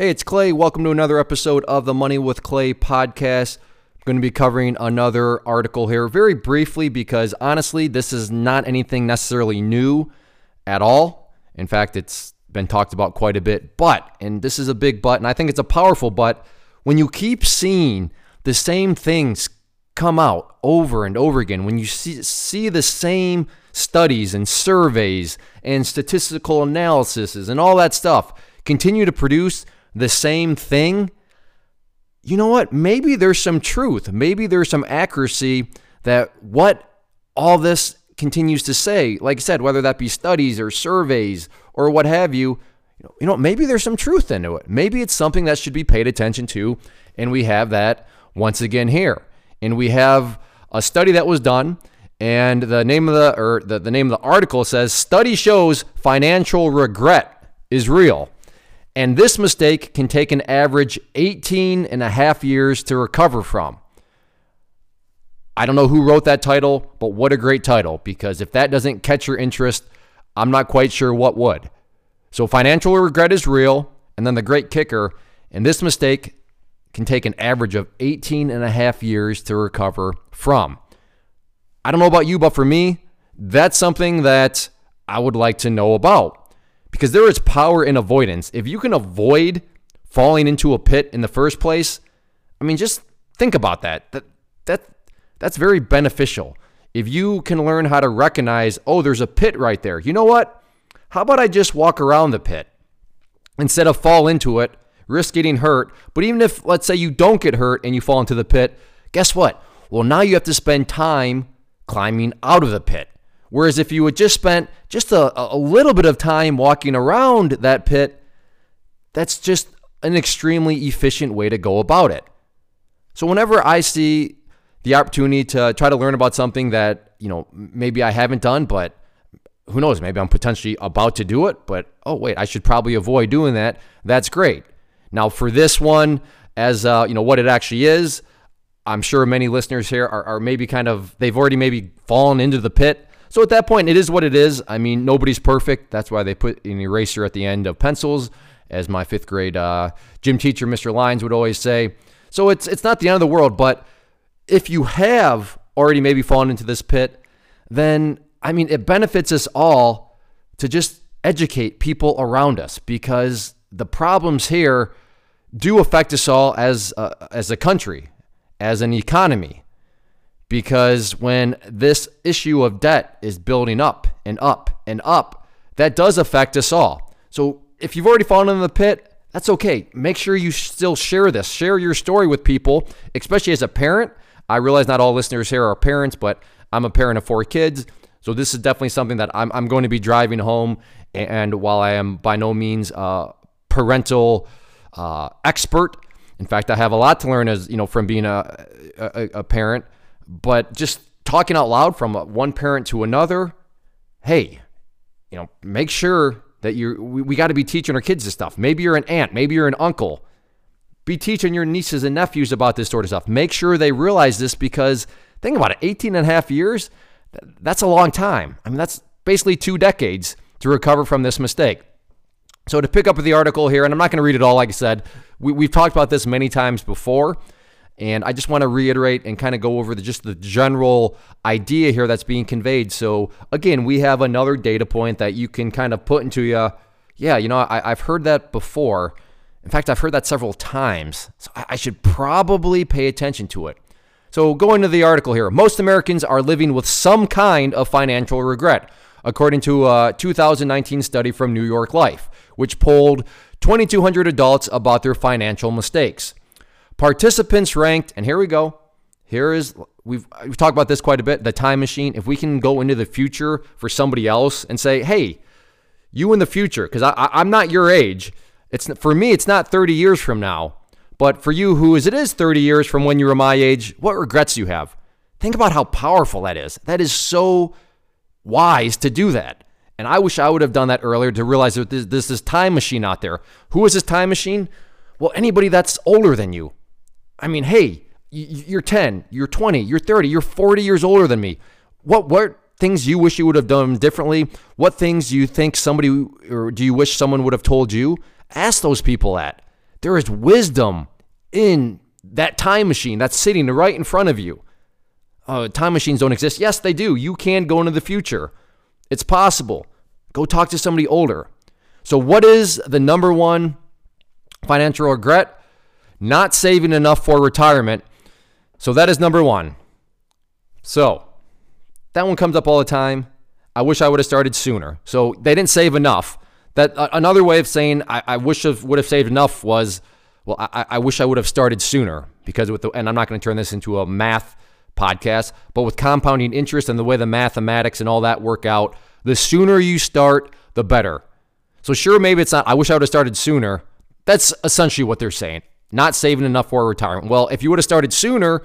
Hey, it's Clay. Welcome to another episode of the Money with Clay podcast. I'm going to be covering another article here very briefly because honestly, this is not anything necessarily new at all. In fact, it's been talked about quite a bit. But, and this is a big but, and I think it's a powerful but, when you keep seeing the same things come out over and over again, when you see, see the same studies and surveys and statistical analyses and all that stuff continue to produce the same thing, you know what? Maybe there's some truth. Maybe there's some accuracy that what all this continues to say, like I said, whether that be studies or surveys or what have you, you know, maybe there's some truth into it. Maybe it's something that should be paid attention to. And we have that once again here. And we have a study that was done, and the name of the or the, the name of the article says study shows financial regret is real. And this mistake can take an average 18 and a half years to recover from. I don't know who wrote that title, but what a great title because if that doesn't catch your interest, I'm not quite sure what would. So, financial regret is real. And then the great kicker, and this mistake can take an average of 18 and a half years to recover from. I don't know about you, but for me, that's something that I would like to know about because there is power in avoidance. If you can avoid falling into a pit in the first place, I mean, just think about that. That that that's very beneficial. If you can learn how to recognize, oh, there's a pit right there. You know what? How about I just walk around the pit instead of fall into it, risk getting hurt? But even if, let's say, you don't get hurt and you fall into the pit, guess what? Well, now you have to spend time climbing out of the pit. Whereas if you had just spent just a, a little bit of time walking around that pit, that's just an extremely efficient way to go about it. So whenever I see the opportunity to try to learn about something that, you know, maybe I haven't done, but who knows, maybe I'm potentially about to do it, but oh wait, I should probably avoid doing that. That's great. Now for this one, as uh, you know, what it actually is, I'm sure many listeners here are, are maybe kind of they've already maybe fallen into the pit so at that point, it is what it is. I mean, nobody's perfect. That's why they put an eraser at the end of pencils, as my fifth grade uh, gym teacher, Mr. Lyons, would always say. So it's it's not the end of the world. But if you have already maybe fallen into this pit, then I mean, it benefits us all to just educate people around us because the problems here do affect us all as a, as a country, as an economy because when this issue of debt is building up and up and up, that does affect us all. So if you've already fallen in the pit, that's okay. Make sure you still share this, share your story with people, especially as a parent. I realize not all listeners here are parents, but I'm a parent of four kids. So this is definitely something that I'm, I'm going to be driving home. And while I am by no means a parental uh, expert, in fact, I have a lot to learn as you know from being a, a, a parent but just talking out loud from one parent to another, hey, you know, make sure that you're, we, we got to be teaching our kids this stuff. Maybe you're an aunt, maybe you're an uncle. Be teaching your nieces and nephews about this sort of stuff. Make sure they realize this because think about it 18 and a half years, that's a long time. I mean, that's basically two decades to recover from this mistake. So, to pick up the article here, and I'm not going to read it all, like I said, we, we've talked about this many times before. And I just want to reiterate and kind of go over the, just the general idea here that's being conveyed. So again, we have another data point that you can kind of put into you. Yeah, you know, I, I've heard that before. In fact, I've heard that several times. So I should probably pay attention to it. So going to the article here, most Americans are living with some kind of financial regret, according to a 2019 study from New York Life, which polled 2,200 adults about their financial mistakes. Participants ranked, and here we go. Here is we've we've talked about this quite a bit. The time machine. If we can go into the future for somebody else and say, "Hey, you in the future," because I, I, am not your age. It's for me. It's not 30 years from now, but for you, who is it is 30 years from when you were my age. What regrets you have? Think about how powerful that is. That is so wise to do that. And I wish I would have done that earlier to realize that there's this time machine out there. Who is this time machine? Well, anybody that's older than you. I mean, hey, you're 10, you're 20, you're 30, you're 40 years older than me. What what things you wish you would have done differently? What things do you think somebody or do you wish someone would have told you? Ask those people that. There is wisdom in that time machine that's sitting right in front of you. Uh, time machines don't exist. Yes, they do. You can go into the future. It's possible. Go talk to somebody older. So, what is the number one financial regret? Not saving enough for retirement. So, that is number one. So, that one comes up all the time. I wish I would have started sooner. So, they didn't save enough. That uh, another way of saying I, I wish would have saved enough was, well, I, I wish I would have started sooner because with the, and I'm not going to turn this into a math podcast, but with compounding interest and the way the mathematics and all that work out, the sooner you start, the better. So sure, maybe it's not. I wish I would have started sooner. That's essentially what they're saying. Not saving enough for retirement. Well, if you would have started sooner,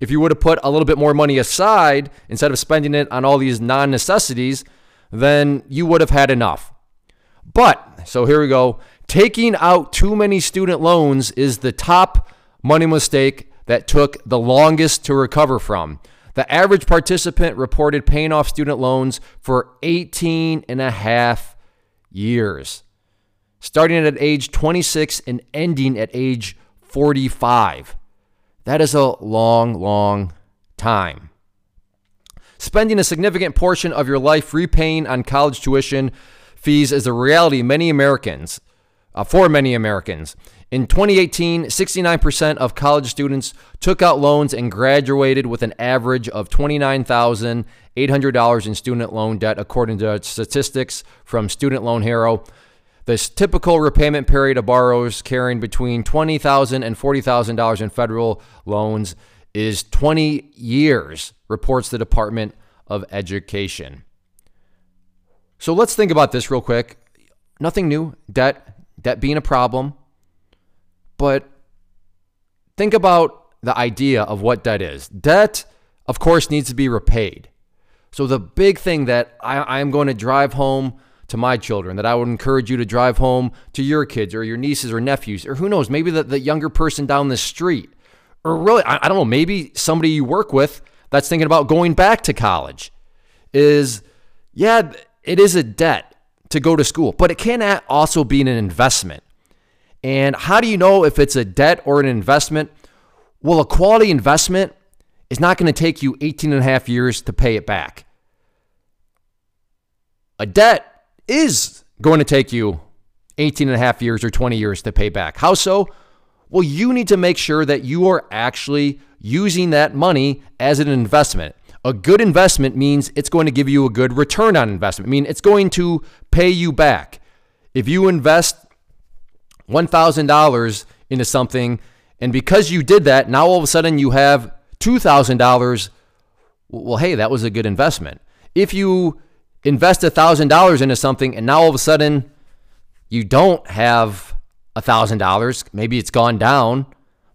if you would have put a little bit more money aside instead of spending it on all these non necessities, then you would have had enough. But, so here we go. Taking out too many student loans is the top money mistake that took the longest to recover from. The average participant reported paying off student loans for 18 and a half years, starting at age 26 and ending at age 45. That is a long, long time. Spending a significant portion of your life repaying on college tuition fees is a reality many Americans, uh, for many Americans. In 2018, 69% of college students took out loans and graduated with an average of $29,800 in student loan debt, according to statistics from Student Loan Hero. This typical repayment period of borrowers carrying between $20,000 and $40,000 in federal loans is 20 years, reports the Department of Education. So let's think about this real quick. Nothing new, debt, debt being a problem. But think about the idea of what debt is. Debt, of course, needs to be repaid. So the big thing that I, am going to drive home to my children, that I would encourage you to drive home to your kids or your nieces or nephews, or who knows, maybe the, the younger person down the street, or really, I, I don't know, maybe somebody you work with that's thinking about going back to college is, yeah, it is a debt to go to school, but it can also be an investment. And how do you know if it's a debt or an investment? Well, a quality investment is not going to take you 18 and a half years to pay it back. A debt is going to take you 18 and a half years or 20 years to pay back. How so? Well, you need to make sure that you are actually using that money as an investment. A good investment means it's going to give you a good return on investment. I mean, it's going to pay you back. If you invest $1,000 into something, and because you did that, now all of a sudden you have $2,000, well, hey, that was a good investment. If you invest $1,000 into something and now all of a sudden you don't have $1,000, maybe it's gone down,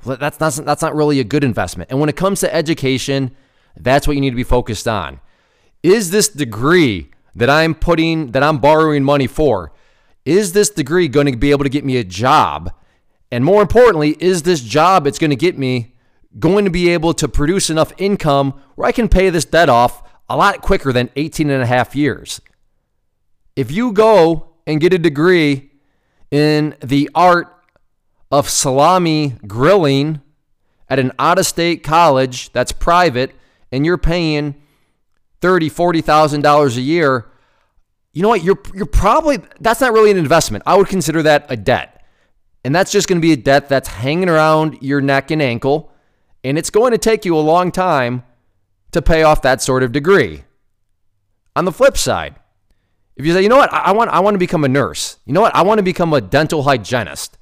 well, that's not, that's not really a good investment. And when it comes to education, that's what you need to be focused on. Is this degree that I'm putting, that I'm borrowing money for, is this degree going to be able to get me a job? And more importantly, is this job it's going to get me going to be able to produce enough income where I can pay this debt off a lot quicker than 18 and a half years? If you go and get a degree in the art of salami grilling at an out of state college that's private and you're paying thirty, forty thousand dollars a year, you know what? You're you're probably that's not really an investment. I would consider that a debt. And that's just to be a debt that's hanging around your neck and ankle, and it's going to take you a long time to pay off that sort of degree. On the flip side, if you say, you know what, I want I want to become a nurse. You know what? I want to become a dental hygienist.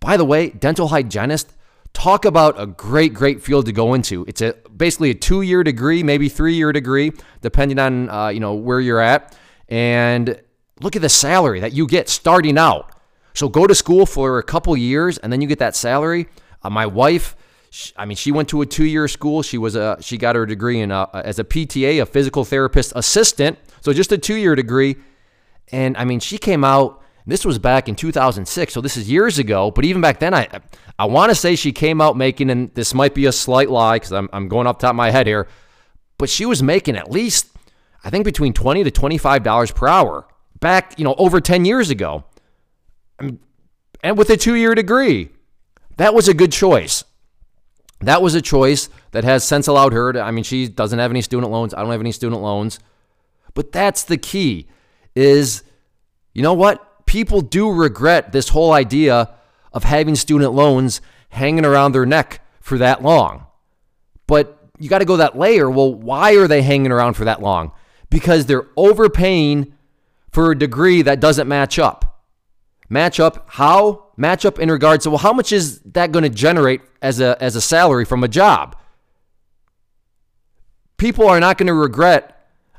By the way, dental hygienist, talk about a great, great field to go into. It's a basically a two-year degree, maybe three-year degree, depending on uh, you know where you're at. And look at the salary that you get starting out. So go to school for a couple years, and then you get that salary. Uh, my wife, she, I mean, she went to a two-year school. She was a she got her degree in a, as a PTA, a physical therapist assistant. So just a two-year degree, and I mean, she came out. This was back in 2006, so this is years ago. But even back then, I I want to say she came out making, and this might be a slight lie because I'm, I'm going off top of my head here, but she was making at least, I think, between 20 to $25 per hour back, you know, over 10 years ago. I mean, and with a two year degree. That was a good choice. That was a choice that has since allowed her to, I mean, she doesn't have any student loans. I don't have any student loans. But that's the key is, you know what? People do regret this whole idea of having student loans hanging around their neck for that long. But you got to go that layer. Well, why are they hanging around for that long? Because they're overpaying for a degree that doesn't match up. Match up how? Match up in regards to well, how much is that going to generate as a as a salary from a job? People are not going to regret.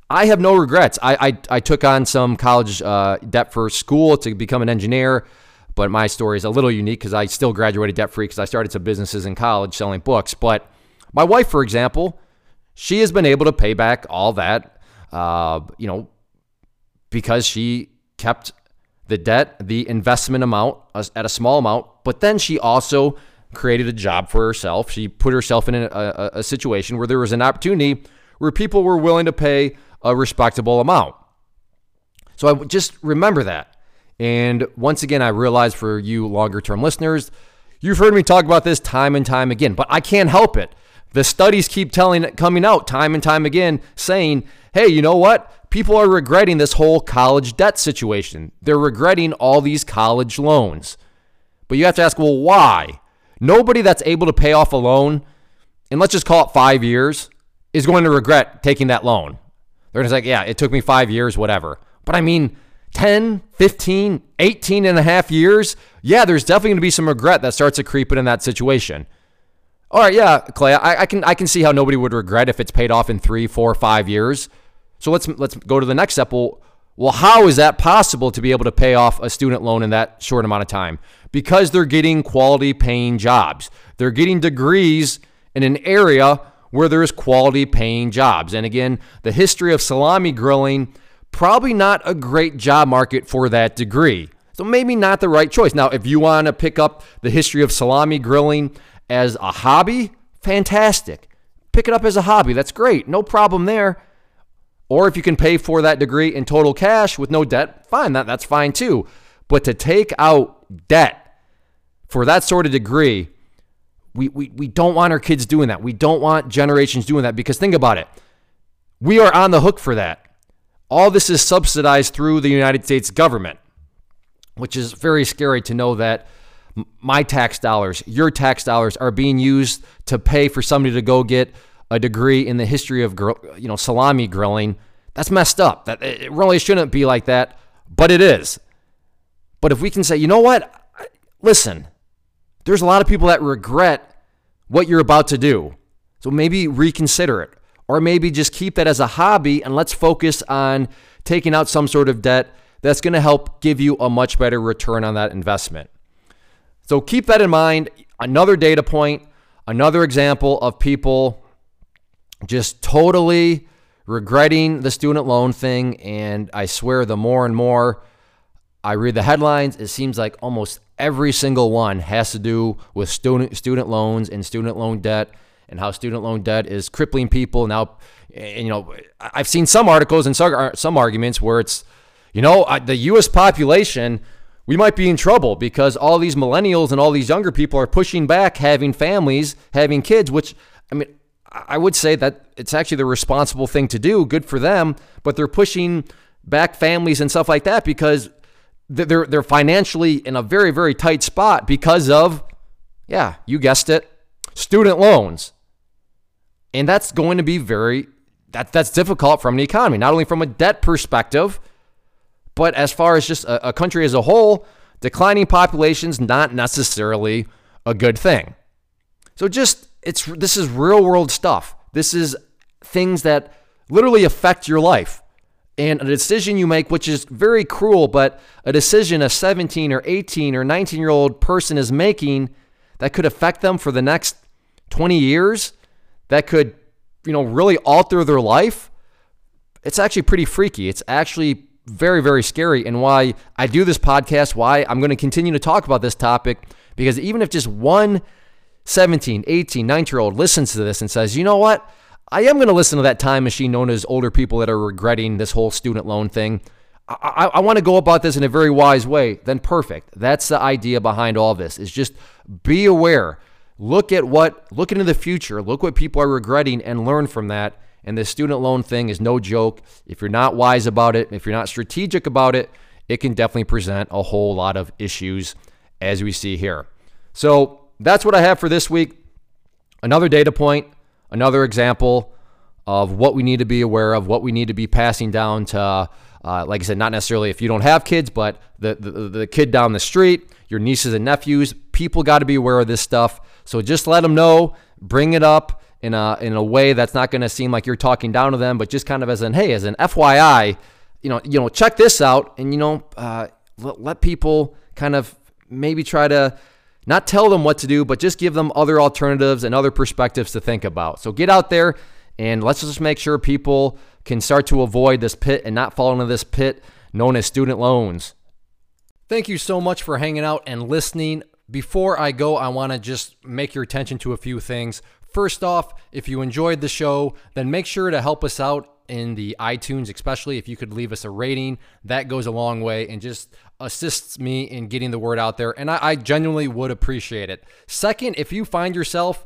I have no regrets. I I, I took on some college uh, debt for school to become an engineer, but my story is a little unique because I still graduated debt free because I started some businesses in college selling books. But my wife, for example, she has been able to pay back all that, uh, you know, because she kept the debt, the investment amount uh, at a small amount, but then she also created a job for herself. She put herself in a, a, a situation where there was an opportunity where people were willing to pay a respectable amount. So I just remember that. And once again, I realize for you longer term listeners, you've heard me talk about this time and time again, but I can't help it. The studies keep telling coming out time and time again saying, "Hey, you know what? People are regretting this whole college debt situation. They're regretting all these college loans." But you have to ask, "Well, why?" Nobody that's able to pay off a loan, and let's just call it 5 years, is going to regret taking that loan. They're going to say, "Yeah, it took me 5 years, whatever." But I mean, 10, 15, 18 and a half years, yeah, there's definitely going to be some regret that starts to creep in in that situation. All right, yeah, Clay, I, I, can I can see how nobody would regret if it's paid off in three, four, five years. So let's let's go to the next step. Well, well, how is that possible to be able to pay off a student loan in that short amount of time? Because they're getting quality paying jobs. They're getting degrees in an area where there's quality paying jobs. And again, the history of salami grilling, probably not a great job market for that degree. So maybe not the right choice. Now, if you want to pick up the history of salami grilling, as a hobby, fantastic. Pick it up as a hobby. That's great. No problem there. Or if you can pay for that degree in total cash with no debt, fine. That, that's fine too. But to take out debt for that sort of degree, we, we, we don't want our kids doing that. We don't want generations doing that because think about it. We are on the hook for that. All this is subsidized through the United States government, which is very scary to know that my tax dollars, your tax dollars are being used to pay for somebody to go get a degree in the history of you know salami grilling. That's messed up. That it really shouldn't be like that, but it is. But if we can say, you know what? Listen, there's a lot of people that regret what you're about to do. So maybe reconsider it. Or maybe just keep that as a hobby and let's focus on taking out some sort of debt that's going to help give you a much better return on that investment. So keep that in mind. Another data point, another example of people just totally regretting the student loan thing. And I swear, the more and more I read the headlines, it seems like almost every single one has to do with student student loans and student loan debt and how student loan debt is crippling people. Now, and, you know, I've seen some articles and some, some arguments where it's, you know, the U.S. population we might be in trouble because all these millennials and all these younger people are pushing back having families, having kids, which, I mean, I would say that it's actually the responsible thing to do. Good for them, but they're pushing back families and stuff like that because they're they're financially in a very very tight spot because of yeah, you guessed it, student loans. And that's going to be very that that's difficult from the economy, not only from a debt perspective, but as far as just a, a country as a whole, declining populations not necessarily a good thing. So just it's this is real world stuff. This is things that literally affect your life. And a decision you make, which is very cruel, but a decision a 17 or 18 or 19 year old person is making that could affect them for the next 20 years, that could, you know, really alter their life. It's actually pretty freaky. It's actually very, very scary and why I do this podcast, why I'm going to continue to talk about this topic, because even if just one 17, 18, 19 year old listens to this and says, you know what? I am going to listen to that time machine known as older people that are regretting this whole student loan thing. I, I want to go about this in a very wise way, then perfect. That's the idea behind all this is just be aware. Look at what, look into the future, look what people are regretting and learn from that. And this student loan thing is no joke. If you're not wise about it, if you're not strategic about it, it can definitely present a whole lot of issues as we see here. So that's what I have for this week. Another data point, another example of what we need to be aware of, what we need to be passing down to, uh, like I said, not necessarily if you don't have kids, but the, the, the kid down the street, your nieces and nephews. People got to be aware of this stuff. So just let them know, bring it up in a, in a way that's not going to seem like you're talking down to them, but just kind of as an, hey, as an FYI, you know, you know, check this out and, you know, uh, let, let people kind of maybe try to not tell them what to do, but just give them other alternatives and other perspectives to think about. So get out there and let's just make sure people can start to avoid this pit and not fall into this pit known as student loans. Thank you so much for hanging out and listening. Before I go, I want to just make your attention to a few things. First off, if you enjoyed the show, then make sure to help us out in the iTunes, especially if you could leave us a rating. That goes a long way and just assists me in getting the word out there. And I, I genuinely would appreciate it. Second, if you find yourself